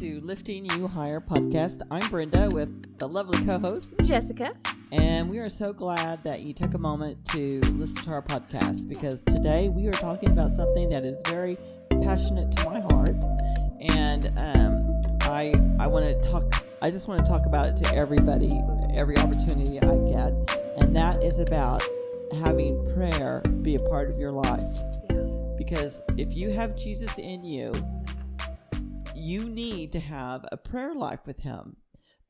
to Lifting You Higher podcast. I'm Brenda with the lovely co host, Jessica. And we are so glad that you took a moment to listen to our podcast because today we are talking about something that is very passionate to my heart. And um, I, I want to talk, I just want to talk about it to everybody, every opportunity I get. And that is about having prayer be a part of your life. Because if you have Jesus in you, you need to have a prayer life with him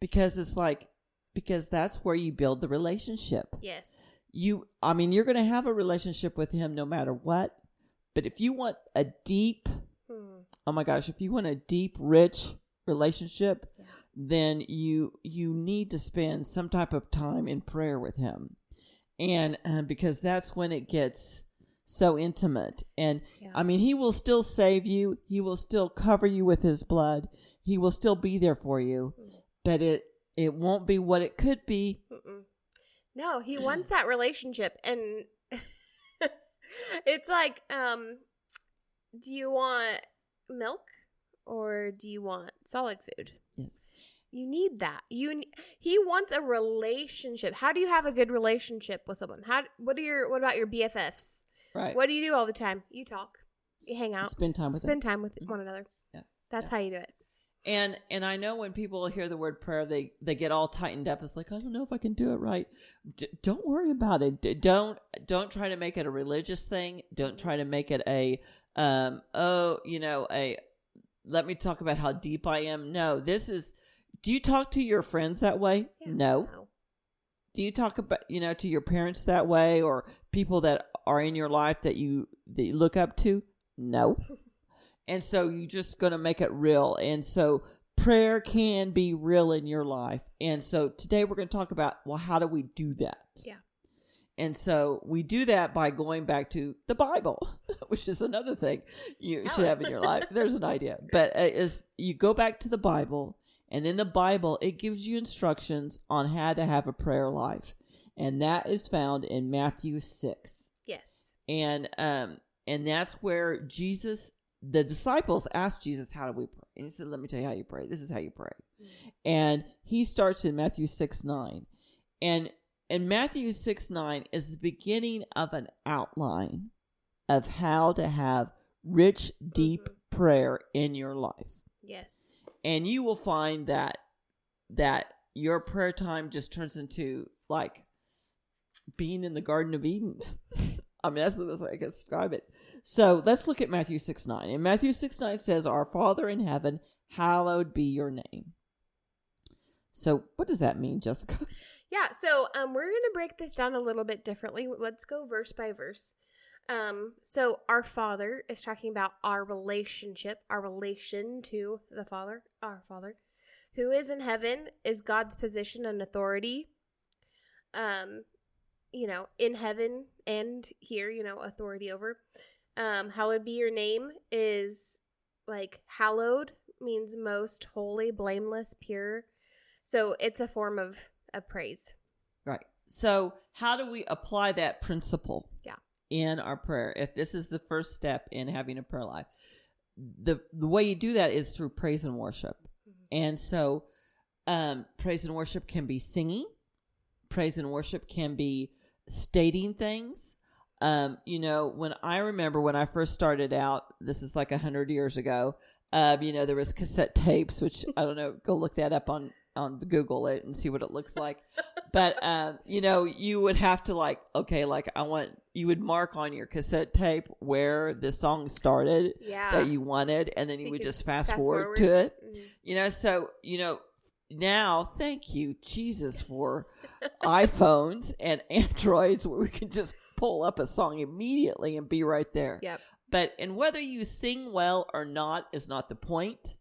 because it's like because that's where you build the relationship. Yes. You I mean you're going to have a relationship with him no matter what. But if you want a deep hmm. Oh my gosh, if you want a deep rich relationship, yeah. then you you need to spend some type of time in prayer with him. And uh, because that's when it gets so intimate. And yeah. I mean, he will still save you. He will still cover you with his blood. He will still be there for you, mm. but it, it won't be what it could be. Mm-mm. No, he wants that relationship. And it's like, um, do you want milk or do you want solid food? Yes. You need that. You he wants a relationship. How do you have a good relationship with someone? How what are your what about your BFFs? Right. What do you do all the time? You talk. You hang out. Spend time with Spend them. time with mm-hmm. one another. Yeah. That's yeah. how you do it. And and I know when people hear the word prayer, they they get all tightened up. It's like I don't know if I can do it right. D- don't worry about it. D- don't don't try to make it a religious thing. Don't try to make it a um oh you know a let me talk about how deep I am. No, this is. Do you talk to your friends that way? Yeah, no. no. Do you talk about you know to your parents that way or people that are in your life that you that you look up to? No. and so you just going to make it real. And so prayer can be real in your life. And so today we're going to talk about well how do we do that? Yeah. And so we do that by going back to the Bible, which is another thing you should have in your life. There's an idea. But uh, is you go back to the Bible and in the Bible it gives you instructions on how to have a prayer life. And that is found in Matthew 6. Yes. And um and that's where Jesus the disciples asked Jesus, How do we pray? And he said, Let me tell you how you pray. This is how you pray. Mm-hmm. And he starts in Matthew 6 9. And and Matthew 6 9 is the beginning of an outline of how to have rich, deep mm-hmm. prayer in your life. Yes. And you will find that that your prayer time just turns into like being in the Garden of Eden. I mean, that's the best way I can describe it. So let's look at Matthew 6 9. And Matthew 6 9 says, Our Father in heaven, hallowed be your name. So what does that mean, Jessica? Yeah, so um, we're going to break this down a little bit differently. Let's go verse by verse. Um, so our Father is talking about our relationship, our relation to the Father, our Father, who is in heaven, is God's position and authority. Um, you know, in heaven and here, you know, authority over. Um, hallowed be your name is like hallowed means most holy, blameless, pure. So it's a form of, of praise. Right. So how do we apply that principle? Yeah. In our prayer, if this is the first step in having a prayer life, the the way you do that is through praise and worship. Mm-hmm. And so, um, praise and worship can be singing praise and worship can be stating things. Um, you know, when I remember when I first started out, this is like a hundred years ago. Um, you know, there was cassette tapes, which I don't know. Go look that up on on Google it and see what it looks like. but um, you know, you would have to like, okay, like I want you would mark on your cassette tape where the song started yeah. that you wanted, and then so you would just fast, fast forward, forward, to it. Mm-hmm. You know, so you know, now thank you jesus for iphones and androids where we can just pull up a song immediately and be right there. Yep. But and whether you sing well or not is not the point.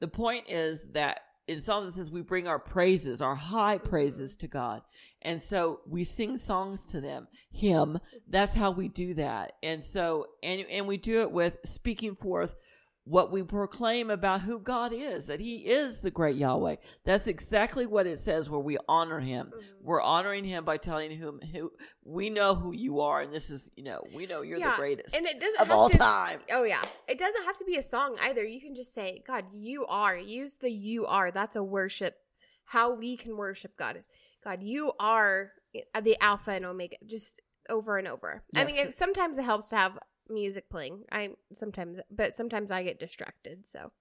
The point is that in psalms it says we bring our praises our high praises to god. And so we sing songs to them him that's how we do that. And so and and we do it with speaking forth what we proclaim about who God is, that He is the great Yahweh. That's exactly what it says where we honor Him. Mhm. We're honoring Him by telling Him who we know who you are, and this is, you know, we know you're the greatest and it doesn't of have all to, time. Oh yeah, it doesn't have to be a song either. You can just say, "God, you are." Use the "you are." That's a worship. How we can worship God is, God, you are the Alpha and Omega. Just over and over. I mean, it, sometimes it helps to have music playing. I sometimes, but sometimes I get distracted. So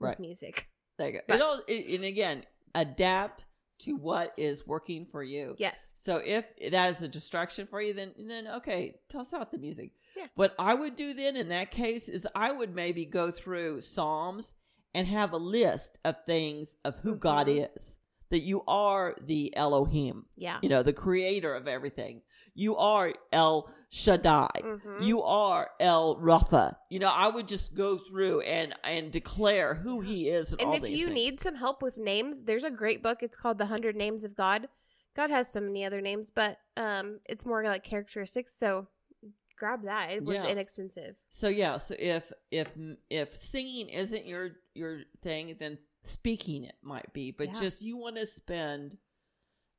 with Right. music, There you go. But- it all, it, and again, adapt to what is working for you. yes, So if that is a distraction for you, then then okay, toss out the music. Yeah. What I would do then in that case is I would maybe go through Psalms and have a list of things of who God Mhm. is. That you are the Elohim, yeah, you know, the creator of everything. You are El Shaddai. Mhm. You are El Rapha. You know, I would just go through and and declare who He is and, And if you things. need some help with names, there's a great book. It's called The Hundred Names of God. God has so many other names, but um, it's more like characteristics. So grab that. It was Yeah. inexpensive. So yeah, so if if if singing isn't your your thing, then speaking it might be. But Yeah. just you want to spend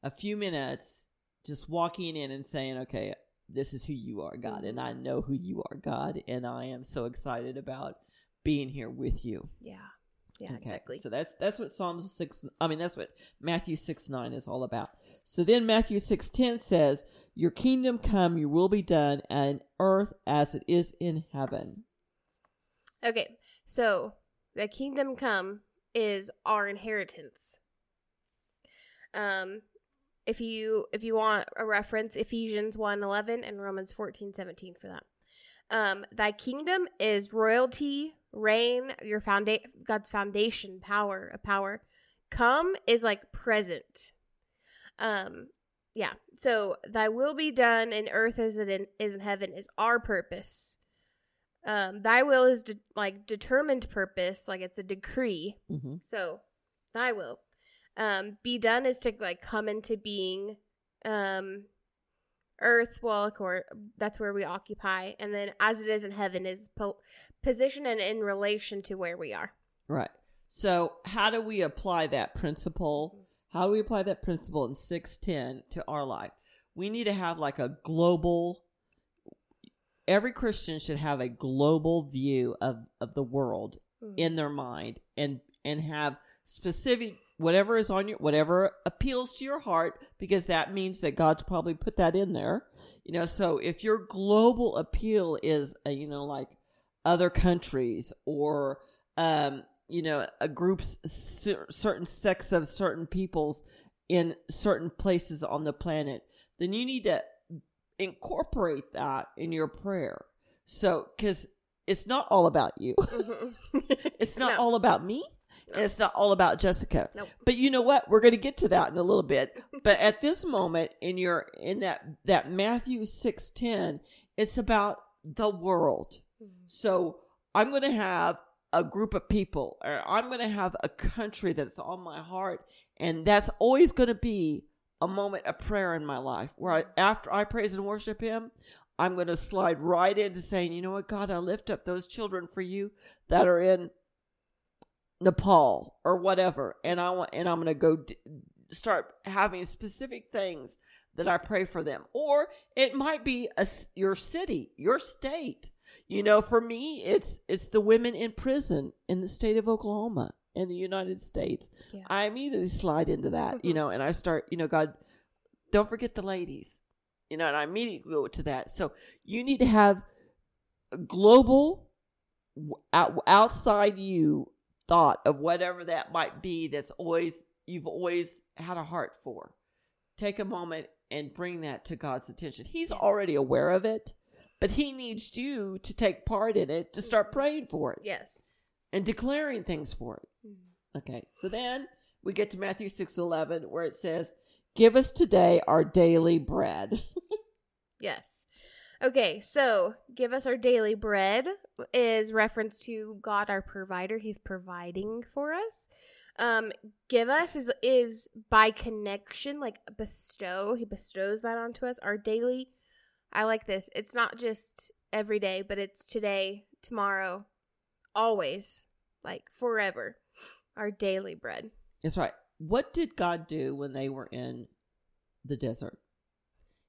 a few minutes just walking in and saying, "Okay, this is who you are, God, and I mm-hmm. know who you are, God, and I am so excited about being here with you." Yeah. Yeah, Okay, exactly. So that's that's what Psalms six. I mean, that's what Matthew six nine is all about. So then Matthew six ten says, "Your kingdom come, your will be done, on earth as it is in heaven." Okay. So the kingdom come is our inheritance. Um if you if you want a reference Ephesians 1:11 and Romans 14:17 for that. Um thy kingdom is royalty, reign, your founda- God's foundation, power, a power. Come is like present. Um yeah. So thy will be done in earth as it in, is in heaven is our purpose. Um thy will is de- like determined purpose, like it's a decree. Mm-hmm. So, thy will um be done is to like come into being um earth well of course that's where we occupy and then as it is in heaven is po- position and in relation to where we are Right. So, how do we apply that principle? How do we apply that principle in 610 to our life? We need to have like a global every Christian should have a global view of of the world in their mind and and have specific whatever is on your whatever appeals to your heart because that means that God's probably put that in there. You know, so if your global appeal is uh, you know like other countries or um you know a group's certain sects of certain peoples in certain places on the planet then you need to incorporate that in your prayer so cuz it's not all about you Mhm. it's not No. all about me and it's not all about Jessica. Nope. But you know what? We're going to get to that in a little bit. but at this moment in your in that that Matthew 6:10, it's about the world. So I'm going to have a group of people or I'm going to have a country that's on my heart and that's always going to be a moment of prayer in my life where I, after I praise and worship him, I'm going to slide right into saying, you know what, God, I lift up those children for you that are in Nepal or whatever, and I want, and I'm going to go d- start having specific things that I pray for them. Or it might be a your city, your state. You know, for me, it's it's the women in prison in the state of Oklahoma in the United States. Yeah. I immediately slide into that, you mm-hmm. know, and I start, you know, God, don't forget the ladies, you know, and I immediately go to that. So you need to have global out, outside you thought of whatever that might be that's always you've always had a heart for take a moment and bring that to god's attention he's already aware of it but he needs you to take part in it to start praying for it yes and declaring things for it okay so then we get to matthew 6 11 where it says give us today our daily bread Yes. Okay, so give us our daily bread is reference to God our provider. He's providing for us. Um, give us is is by connection, like bestow. He bestows that onto us. Our daily I like this. It's not just every day, but it's today, tomorrow, always, like forever, our daily bread. That's right. What did God do when they were in the desert?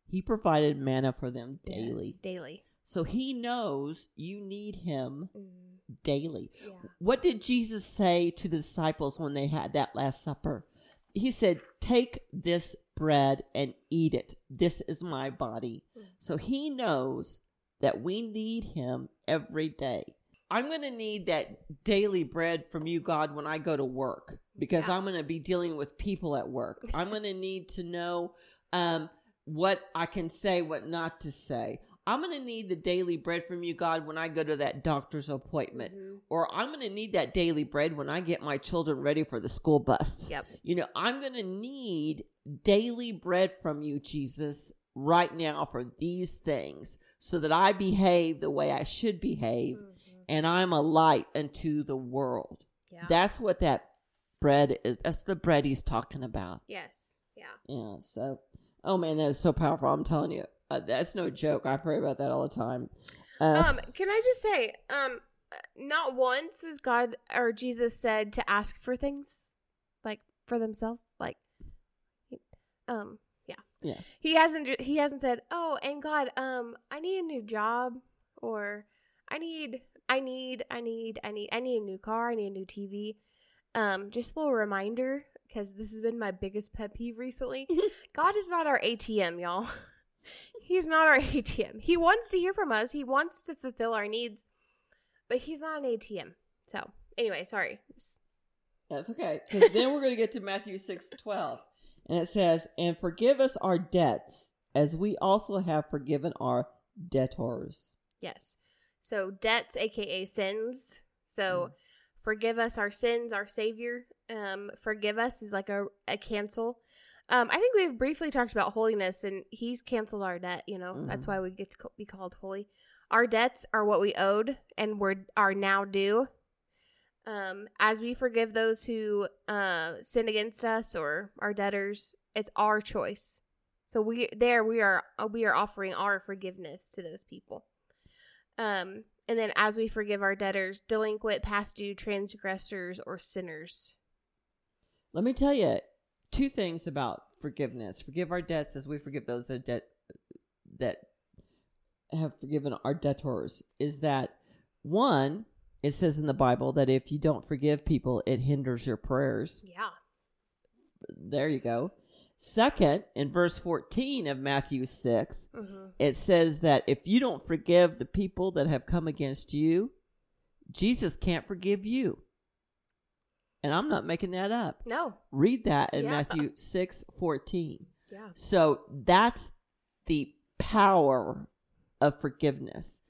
He provided manna for them daily. Yes, daily. So he knows you need him Mm, daily. yeah. What did Jesus say to the disciples when they had that Last Supper? He said, Take this bread and eat it. This is my body. So he knows that we need him every day. I'm going to need that daily bread from you, God, when I go to work because Yeah. I'm going to be dealing with people at work. I'm going to need to know um, what I can say, what not to say. I'm going to need the daily bread from you, God, when I go to that doctor's appointment. Mhm. Or I'm going to need that daily bread when I get my children ready for the school bus. Yep. You know, I'm going to need daily bread from you, Jesus, right now for these things so that I behave the way I should behave Mhm. And I'm a light unto the world. Yeah. That's what that bread is. That's the bread he's talking about. yes. Yeah. Yeah. So, oh man, that is so powerful. I'm telling you, uh, that's no joke. I pray about that all the time. Uh, Um, can I just say, um, not once has God or Jesus said to ask for things like for themselves, like, um, yeah, Yeah. He hasn't. He hasn't said, "Oh, and God, um, I need a new job," or "I need, I need, I need, I need, I need a new car. I need a new TV." Um, just a little reminder because this has been my biggest pet peeve recently. God is not our ATM, y'all. He's not our ATM. He wants to hear from us. He wants to fulfill our needs, but he's not an ATM. So, anyway, sorry. That's okay. Because then we're going to get to Matthew six twelve, And it says, And forgive us our debts, as we also have forgiven our debtors. Yes. So, debts, aka sins. So, forgive us our sins, our Savior. Um, forgive us is like a, a cancel. Um, I think we've briefly talked about holiness, and He's canceled our debt. You know, that's Mhm. why we get to be called holy. Our debts are what we owed, and we're are now due. Um, as we forgive those who uh, sin against us or our debtors, it's our choice. So we there we are we are offering our forgiveness to those people. Um, and then as we forgive our debtors, delinquent, past due, transgressors, or sinners. Let me tell you two things about forgiveness. Forgive our debts as we forgive those that debt that have forgiven our debtors. Is that one? It says in the Bible that if you don't forgive people, it hinders your prayers. Yeah. There you go. Second, in verse 14 of Matthew 6, Mm-hmm. it says that if you don't forgive the people that have come against you, Jesus can't forgive you. And I'm not making that up. No. Read that in Yeah. Matthew 6 14. Yeah. So that's the power of forgiveness.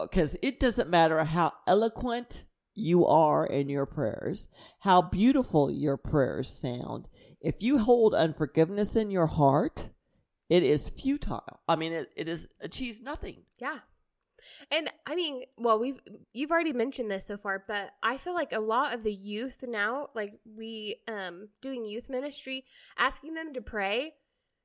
Because it doesn't matter how eloquent you are in your prayers, how beautiful your prayers sound. If you hold unforgiveness in your heart, it is futile. I mean, it, it is achieves nothing. Yeah. And I mean, well, we've you've already mentioned this so far, but I feel like a lot of the youth now, like we um doing youth ministry, asking them to pray,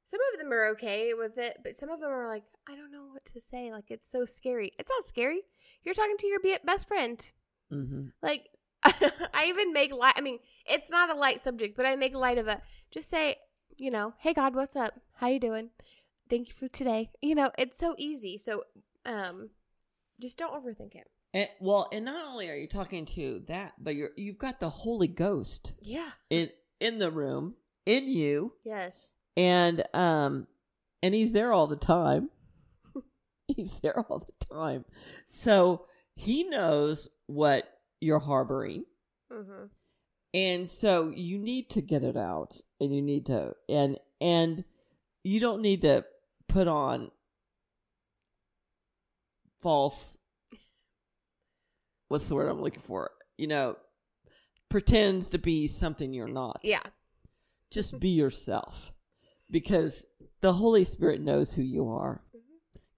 some of them are okay with it, but some of them are like, I don't know what to say. Like it's so scary. It's not scary. You're talking to your best friend. Hmm Like I even make light. I mean, it's not a light subject, but I make light of it. Just say, you know, hey God, what's up? How you doing? Thank you for today. You know, it's so easy. So, um, just don't overthink it. And, well, and not only are you talking to that, but you're you've got the Holy Ghost Yeah. in in the room in you, Yes. and um, and he's there all the time. he's there all the time, so he knows what you're harboring, Mm-hmm. and so you need to get it out, and you need to and and you don't need to put on false what's the word I'm looking for? You know, pretends to be something you're not. Yeah. Just be yourself because the Holy Spirit knows who you are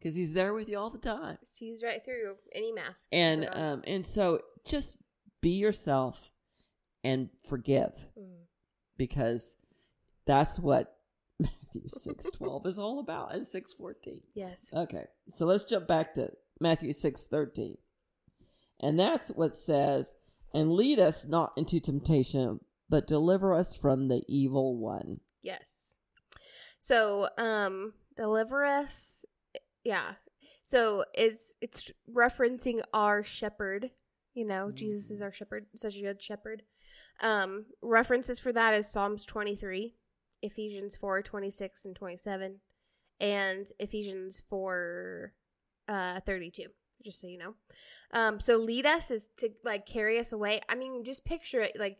because he's there with you all the time. Sees right through any mask. And on. um and so just be yourself and forgive Mm. because that's what Matthew 6:12 is all about and 6:14. yes. Okay, so let's jump back to Matthew six thirteen. And that's what says, and lead us not into temptation, but deliver us from the evil one. Yes. So, um, deliver us. Yeah. So is it's referencing our shepherd. You know, Jesus is our shepherd, such a good shepherd. Um, references for that is Psalms twenty three, Ephesians four twenty six and twenty seven, and Ephesians four, uh, thirty two. Just so you know. Um, so lead us is to like carry us away. I mean, just picture it like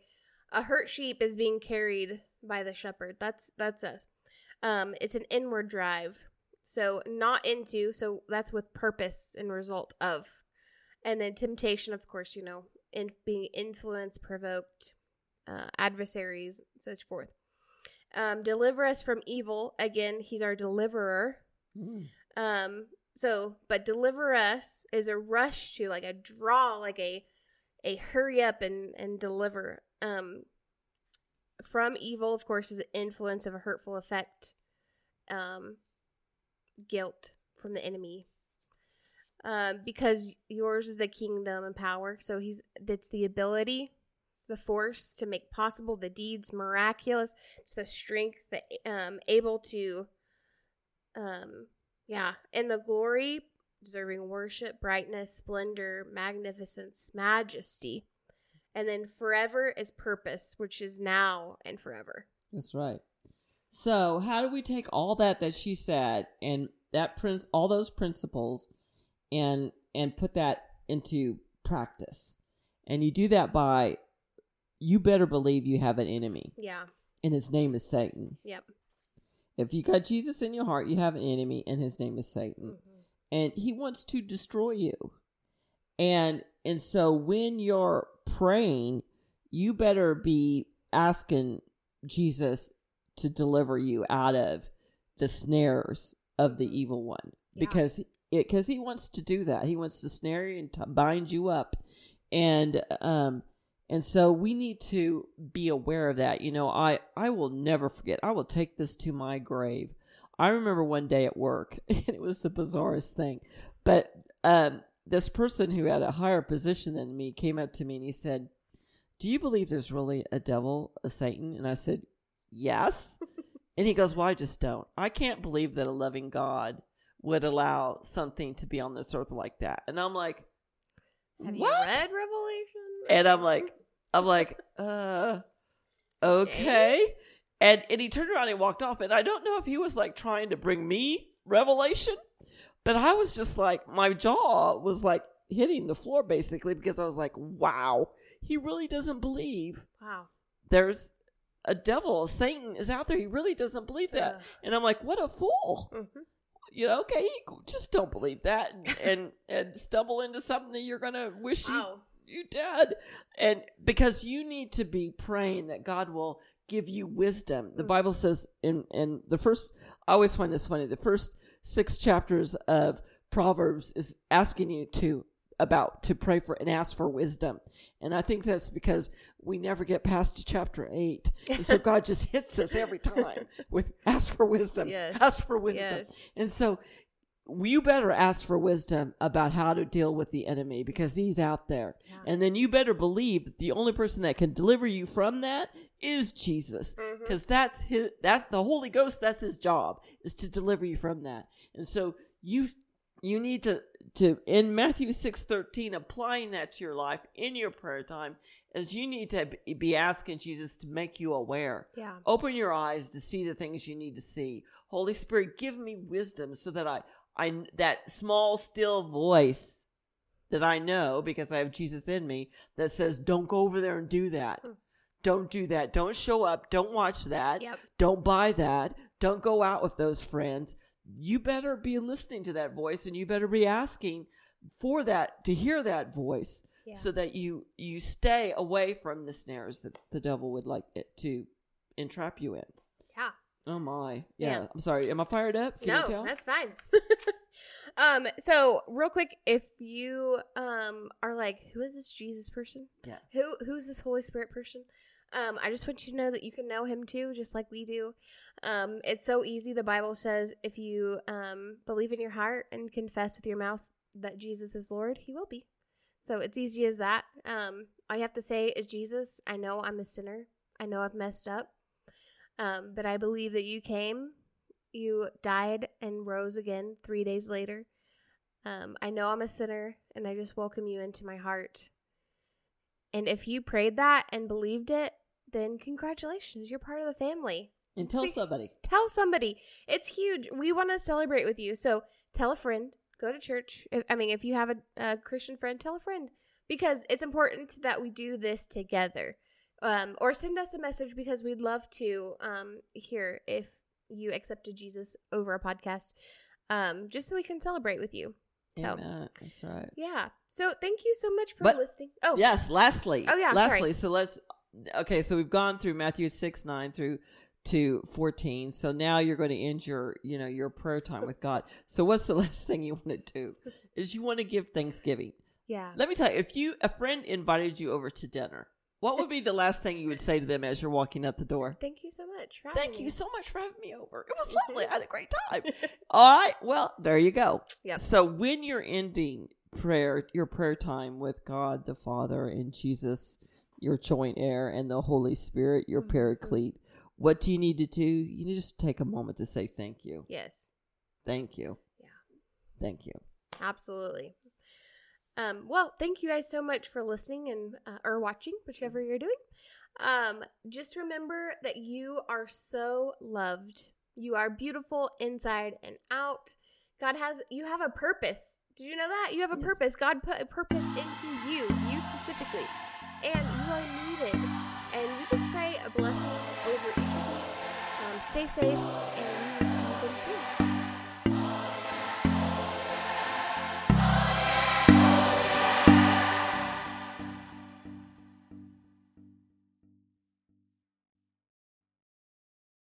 a hurt sheep is being carried by the shepherd. That's that's us. Um, it's an inward drive. So not into, so that's with purpose and result of. And then temptation, of course, you know, in being influenced, provoked, uh, adversaries, such forth. Um, deliver us from evil. Again, he's our deliverer. Mm. Um, so, but deliver us is a rush to like a draw, like a a hurry up and and deliver. Um, from evil, of course, is an influence of a hurtful effect. Um, guilt from the enemy. Um, because yours is the kingdom and power. So he's that's the ability, the force to make possible the deeds miraculous. It's the strength, the um able to um yeah, and the glory, deserving worship, brightness, splendor, magnificence, majesty. And then forever is purpose, which is now and forever. That's right. So, how do we take all that that she said and that prince all those principles and and put that into practice? And you do that by you better believe you have an enemy Yeah. and his name is Satan. Yep. If you got Jesus in your heart, you have an enemy and his name is Satan. Mhm. and he wants to destroy you. And and so when you're praying, you better be asking Jesus to deliver you out of the snares of the evil one Yeah. because it because he wants to do that. He wants to snare you and bind you up. And um and so we need to be aware of that. You know, I I will never forget. I will take this to my grave. I remember one day at work, and it was the bizarrest thing. But um, this person who had a higher position than me came up to me and he said, Do you believe there's really a devil, a Satan? And I said, Yes. and he goes, Well, I just don't. I can't believe that a loving God would allow something to be on this earth like that. And I'm like, Have what? you read Revelation? And I'm like, I'm like, uh, okay. And and he turned around and walked off. And I don't know if he was like trying to bring me revelation, but I was just like, my jaw was like hitting the floor basically because I was like, wow, he really doesn't believe wow. there's a devil, Satan is out there. He really doesn't believe that. Ugh. And I'm like, what a fool. Mhm. You know, okay, just don't believe that and, and, and stumble into something that you're going to wish you Wow. you did and because you need to be praying that god will give you wisdom the bible says in in the first i always find this funny the first six chapters of proverbs is asking you to about to pray for and ask for wisdom and i think that's because we never get past to chapter eight and so god just hits us every time with ask for wisdom Yes. ask for wisdom Yes. and so you better ask for wisdom about how to deal with the enemy because he's out there. Yeah. And then you better believe that the only person that can deliver you from that is Jesus. Mm-hmm. Because that's his that's the Holy Ghost, that's his job, is to deliver you from that. And so you you need to to in Matthew six thirteen, applying that to your life in your prayer time, is you need to be asking Jesus to make you aware. Yeah. Open your eyes to see the things you need to see. Holy Spirit, give me wisdom so that I, I, that small, still voice that I know because I have Jesus in me that says, don't go over there and do that. Hmm. Don't do that. Don't show up. Don't watch that. Yep. Don't buy that. Don't go out with those friends. You better be listening to that voice and you better be asking for that, to hear that voice Yeah. so that you you stay away from the snares that the devil would like it to entrap you in. Yeah. Oh my. Yeah. Yeah. I'm sorry. Am I fired up? Can no, you tell? that's fine. um, so real quick, if you um are like, who is this Jesus person? Yeah. Who who's this Holy Spirit person? Um, I just want you to know that you can know him too, just like we do. Um, it's so easy. The Bible says if you um believe in your heart and confess with your mouth that Jesus is Lord, he will be. So it's easy as that. Um, all you have to say is, Jesus, I know I'm a sinner. I know I've messed up. Um, but I believe that you came, you died, and rose again three days later. Um, I know I'm a sinner, and I just welcome you into my heart. And if you prayed that and believed it, then congratulations, you're part of the family. And tell See- somebody. Tell somebody. It's huge. We want to celebrate with you. So tell a friend. Go to church. If, I mean, if you have a, a Christian friend, tell a friend because it's important that we do this together. Um, or send us a message because we'd love to um, hear if you accepted Jesus over a podcast, um, just so we can celebrate with you. So Amen. That's right. yeah. So thank you so much for But- listening. Oh Yes, lastly. Oh, yeah, Lastly, sorry. so let's okay, so we've gone through Matthew 6, 9 through to 14. So now you're going to end your, you know, your prayer time with God. So what's the last thing you want to do? Is you want to give Thanksgiving. yeah. Let me tell you, if you a friend invited you over to dinner, what would be the last thing you would say to them as you're walking out the door? Thank you so much. Thank me. you so much for having me over. It was lovely. I had a great time. All right. Well, there you go. Yeah. So when you're ending prayer, your prayer time with God the Father and Jesus, your joint heir, and the Holy Spirit, your Mhm. paraclete, what do you need to do? You need to just take a moment to say thank you. Yes. Thank you. Yeah. Thank you. Absolutely. Um, well, thank you guys so much for listening and uh, or watching, whichever you're doing. Um, just remember that you are so loved. You are beautiful inside and out. God has you have a purpose. Did you know that? You have a Yes. purpose. God put a purpose into you, you specifically. And you are needed. And we just pray a blessing over each of you. Um, stay safe